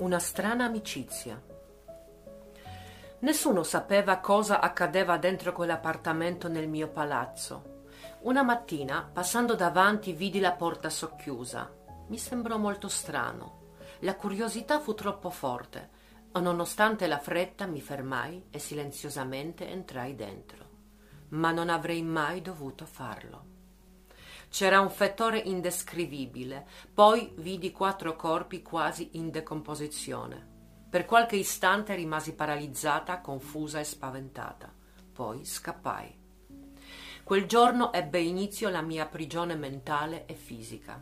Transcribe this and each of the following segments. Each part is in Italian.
Una strana amicizia. Nessuno sapeva cosa accadeva dentro quell'appartamento nel mio palazzo. Una mattina, passando davanti, vidi la porta socchiusa. Mi sembrò molto strano. La curiosità fu troppo forte, nonostante la fretta mi fermai e silenziosamente entrai dentro. Ma non avrei mai dovuto farlo. C'era un fetore indescrivibile, poi vidi quattro corpi quasi in decomposizione. Per qualche istante rimasi paralizzata, confusa e spaventata. Poi scappai. Quel giorno ebbe inizio la mia prigione mentale e fisica.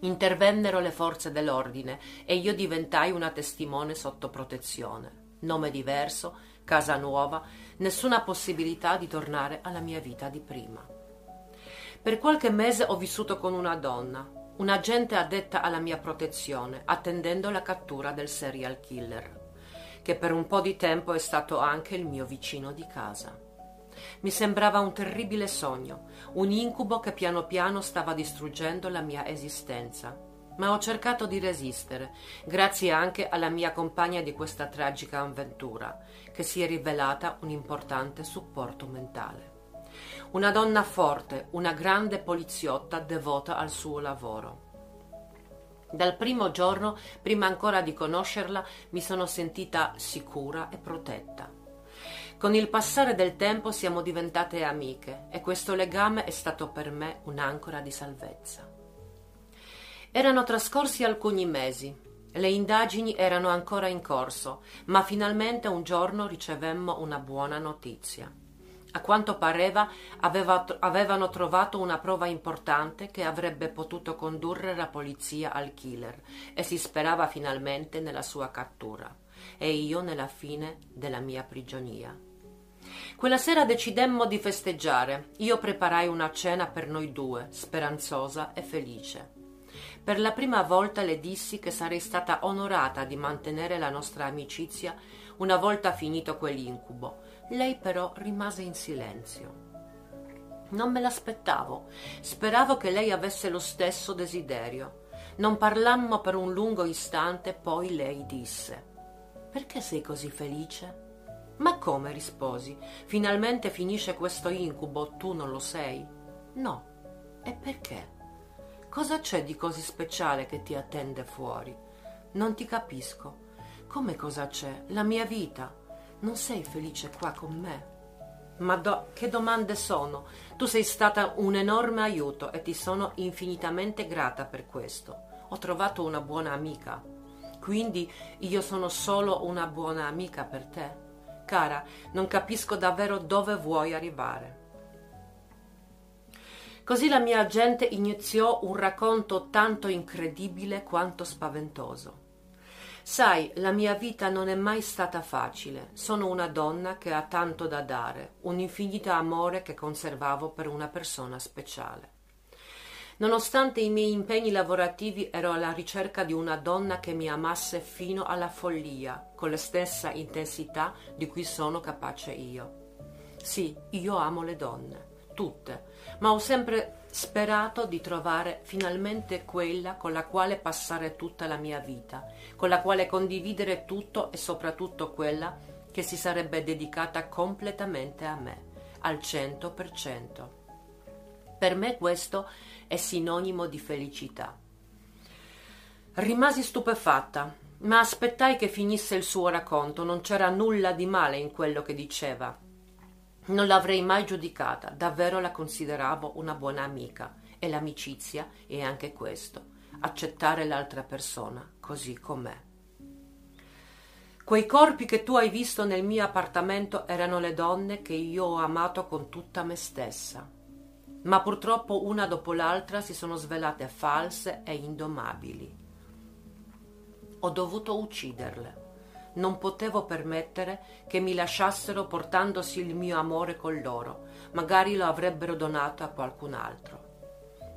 Intervennero le forze dell'ordine e io diventai una testimone sotto protezione. Nome diverso, casa nuova, nessuna possibilità di tornare alla mia vita di prima. Per qualche mese ho vissuto con una donna, un agente addetta alla mia protezione, attendendo la cattura del serial killer, che per un po' di tempo è stato anche il mio vicino di casa. Mi sembrava un terribile sogno, un incubo che piano piano stava distruggendo la mia esistenza. Ma ho cercato di resistere, grazie anche alla mia compagna di questa tragica avventura, che si è rivelata un importante supporto mentale. Una donna forte, una grande poliziotta devota al suo lavoro. Dal primo giorno, prima ancora di conoscerla, mi sono sentita sicura e protetta. Con il passare del tempo siamo diventate amiche e questo legame è stato per me un'ancora di salvezza. Erano trascorsi alcuni mesi, le indagini erano ancora in corso, ma finalmente un giorno ricevemmo una buona notizia. A quanto pareva aveva, avevano trovato una prova importante che avrebbe potuto condurre la polizia al killer e si sperava finalmente nella sua cattura e io nella fine della mia prigionia. Quella sera decidemmo di festeggiare. Io preparai una cena per noi due, speranzosa e felice. Per la prima volta le dissi che sarei stata onorata di mantenere la nostra amicizia una volta finito quell'incubo lei però rimase in silenzio. Non me l'aspettavo. Speravo che lei avesse lo stesso desiderio. Non parlammo per un lungo istante, poi lei disse: Perché sei così felice? Ma come? risposi. Finalmente finisce questo incubo, tu non lo sei? No. E perché? Cosa c'è di così speciale che ti attende fuori? Non ti capisco. Come cosa c'è? La mia vita non sei felice qua con me? Ma do- che domande sono? Tu sei stata un enorme aiuto e ti sono infinitamente grata per questo. Ho trovato una buona amica. Quindi io sono solo una buona amica per te? Cara, non capisco davvero dove vuoi arrivare. Così la mia agente iniziò un racconto tanto incredibile quanto spaventoso. Sai, la mia vita non è mai stata facile. Sono una donna che ha tanto da dare, un infinito amore che conservavo per una persona speciale. Nonostante i miei impegni lavorativi ero alla ricerca di una donna che mi amasse fino alla follia, con la stessa intensità di cui sono capace io. Sì, io amo le donne, tutte, ma ho sempre sperato di trovare finalmente quella con la quale passare tutta la mia vita, con la quale condividere tutto e soprattutto quella che si sarebbe dedicata completamente a me, al cento per cento. Per me questo è sinonimo di felicità. Rimasi stupefatta, ma aspettai che finisse il suo racconto, non c'era nulla di male in quello che diceva. Non l'avrei mai giudicata, davvero la consideravo una buona amica. E l'amicizia è anche questo, accettare l'altra persona così com'è. Quei corpi che tu hai visto nel mio appartamento erano le donne che io ho amato con tutta me stessa, ma purtroppo una dopo l'altra si sono svelate false e indomabili. Ho dovuto ucciderle non potevo permettere che mi lasciassero portandosi il mio amore con loro, magari lo avrebbero donato a qualcun altro.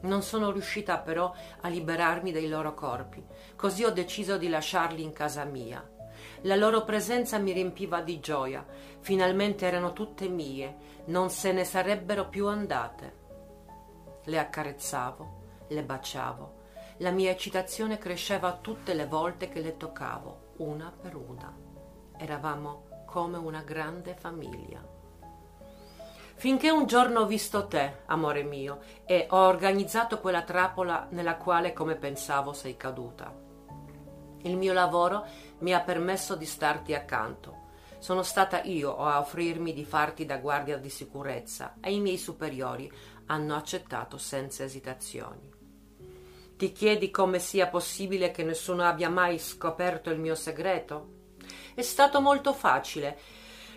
Non sono riuscita però a liberarmi dei loro corpi, così ho deciso di lasciarli in casa mia. La loro presenza mi riempiva di gioia, finalmente erano tutte mie, non se ne sarebbero più andate. Le accarezzavo, le baciavo, La mia eccitazione cresceva tutte le volte che le toccavo, una per una. Eravamo come una grande famiglia. Finché un giorno ho visto te, amore mio, e ho organizzato quella trappola nella quale, come pensavo, sei caduta. Il mio lavoro mi ha permesso di starti accanto. Sono stata io a offrirmi di farti da guardia di sicurezza e i miei superiori hanno accettato senza esitazioni. Ti chiedi come sia possibile che nessuno abbia mai scoperto il mio segreto? È stato molto facile.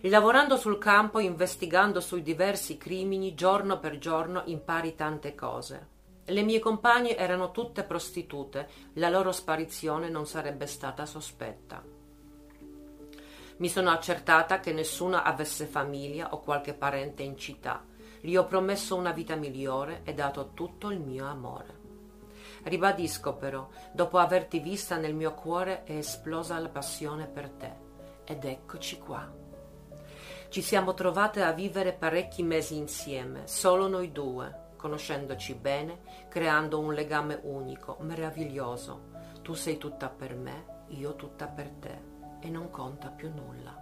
Lavorando sul campo, investigando sui diversi crimini, giorno per giorno impari tante cose. Le mie compagne erano tutte prostitute, la loro sparizione non sarebbe stata sospetta. Mi sono accertata che nessuna avesse famiglia o qualche parente in città. Gli ho promesso una vita migliore e dato tutto il mio amore. Ribadisco però, dopo averti vista nel mio cuore è esplosa la passione per te. Ed eccoci qua. Ci siamo trovate a vivere parecchi mesi insieme, solo noi due, conoscendoci bene, creando un legame unico, meraviglioso. Tu sei tutta per me, io tutta per te e non conta più nulla.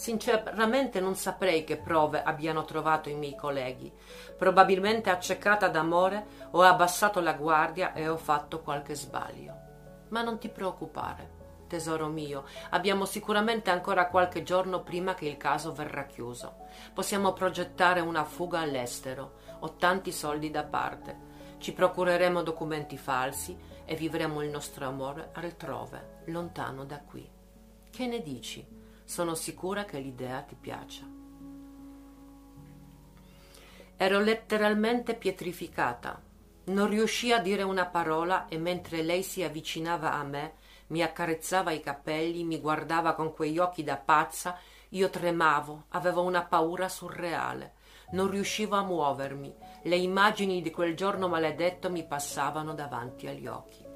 Sinceramente non saprei che prove abbiano trovato i miei colleghi. Probabilmente accecata d'amore ho abbassato la guardia e ho fatto qualche sbaglio. Ma non ti preoccupare, tesoro mio, abbiamo sicuramente ancora qualche giorno prima che il caso verrà chiuso. Possiamo progettare una fuga all'estero. Ho tanti soldi da parte. Ci procureremo documenti falsi e vivremo il nostro amore altrove, lontano da qui. Che ne dici? Sono sicura che l'idea ti piaccia. Ero letteralmente pietrificata. Non riuscii a dire una parola e mentre lei si avvicinava a me, mi accarezzava i capelli, mi guardava con quegli occhi da pazza, io tremavo, avevo una paura surreale. Non riuscivo a muovermi, le immagini di quel giorno maledetto mi passavano davanti agli occhi.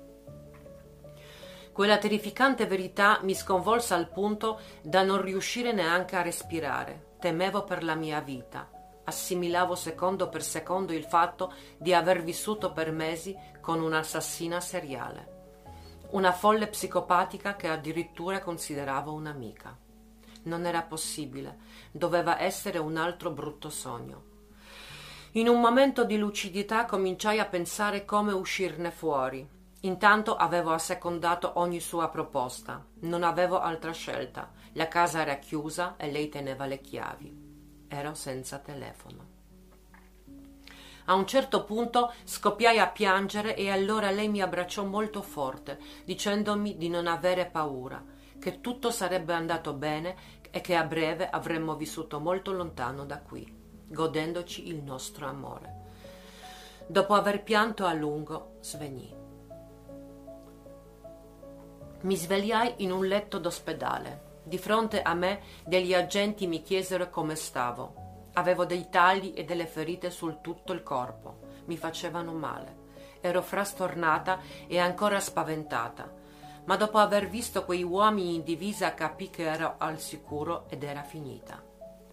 Quella terrificante verità mi sconvolse al punto da non riuscire neanche a respirare. Temevo per la mia vita. Assimilavo secondo per secondo il fatto di aver vissuto per mesi con un'assassina seriale. Una folle psicopatica che addirittura consideravo un'amica. Non era possibile, doveva essere un altro brutto sogno. In un momento di lucidità cominciai a pensare come uscirne fuori. Intanto avevo assecondato ogni sua proposta. Non avevo altra scelta. La casa era chiusa e lei teneva le chiavi. Ero senza telefono. A un certo punto scoppiai a piangere e allora lei mi abbracciò molto forte, dicendomi di non avere paura, che tutto sarebbe andato bene e che a breve avremmo vissuto molto lontano da qui godendoci il nostro amore. Dopo aver pianto a lungo, svenì. Mi svegliai in un letto d'ospedale. Di fronte a me degli agenti mi chiesero come stavo. Avevo dei tagli e delle ferite sul tutto il corpo. Mi facevano male. Ero frastornata e ancora spaventata. Ma dopo aver visto quei uomini in divisa capì che ero al sicuro ed era finita.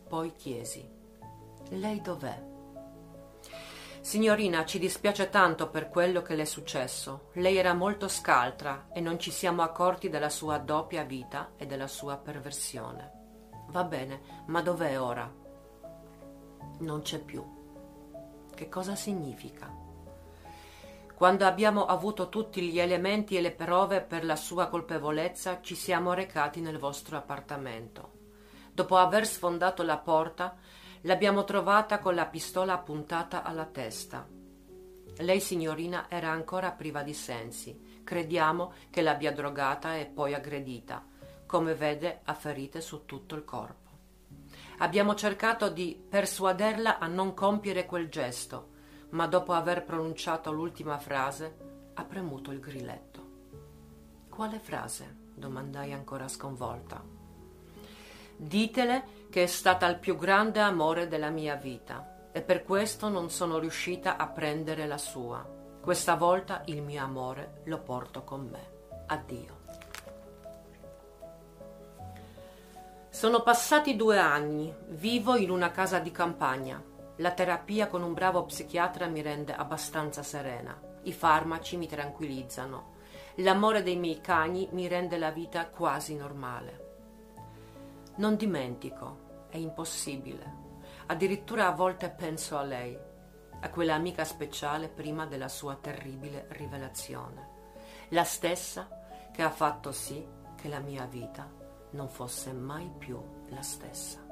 Poi chiesi lei dov'è? Signorina, ci dispiace tanto per quello che le è successo. Lei era molto scaltra e non ci siamo accorti della sua doppia vita e della sua perversione. Va bene, ma dov'è ora? Non c'è più. Che cosa significa? Quando abbiamo avuto tutti gli elementi e le prove per la sua colpevolezza, ci siamo recati nel vostro appartamento. Dopo aver sfondato la porta, L'abbiamo trovata con la pistola puntata alla testa. Lei, signorina, era ancora priva di sensi. Crediamo che l'abbia drogata e poi aggredita. Come vede, ha ferite su tutto il corpo. Abbiamo cercato di persuaderla a non compiere quel gesto, ma dopo aver pronunciato l'ultima frase ha premuto il grilletto. Quale frase? domandai ancora sconvolta. Ditele che è stata il più grande amore della mia vita e per questo non sono riuscita a prendere la sua. Questa volta il mio amore lo porto con me. Addio. Sono passati due anni, vivo in una casa di campagna. La terapia con un bravo psichiatra mi rende abbastanza serena. I farmaci mi tranquillizzano. L'amore dei miei cani mi rende la vita quasi normale. Non dimentico, è impossibile. Addirittura a volte penso a lei, a quella amica speciale prima della sua terribile rivelazione. La stessa che ha fatto sì che la mia vita non fosse mai più la stessa.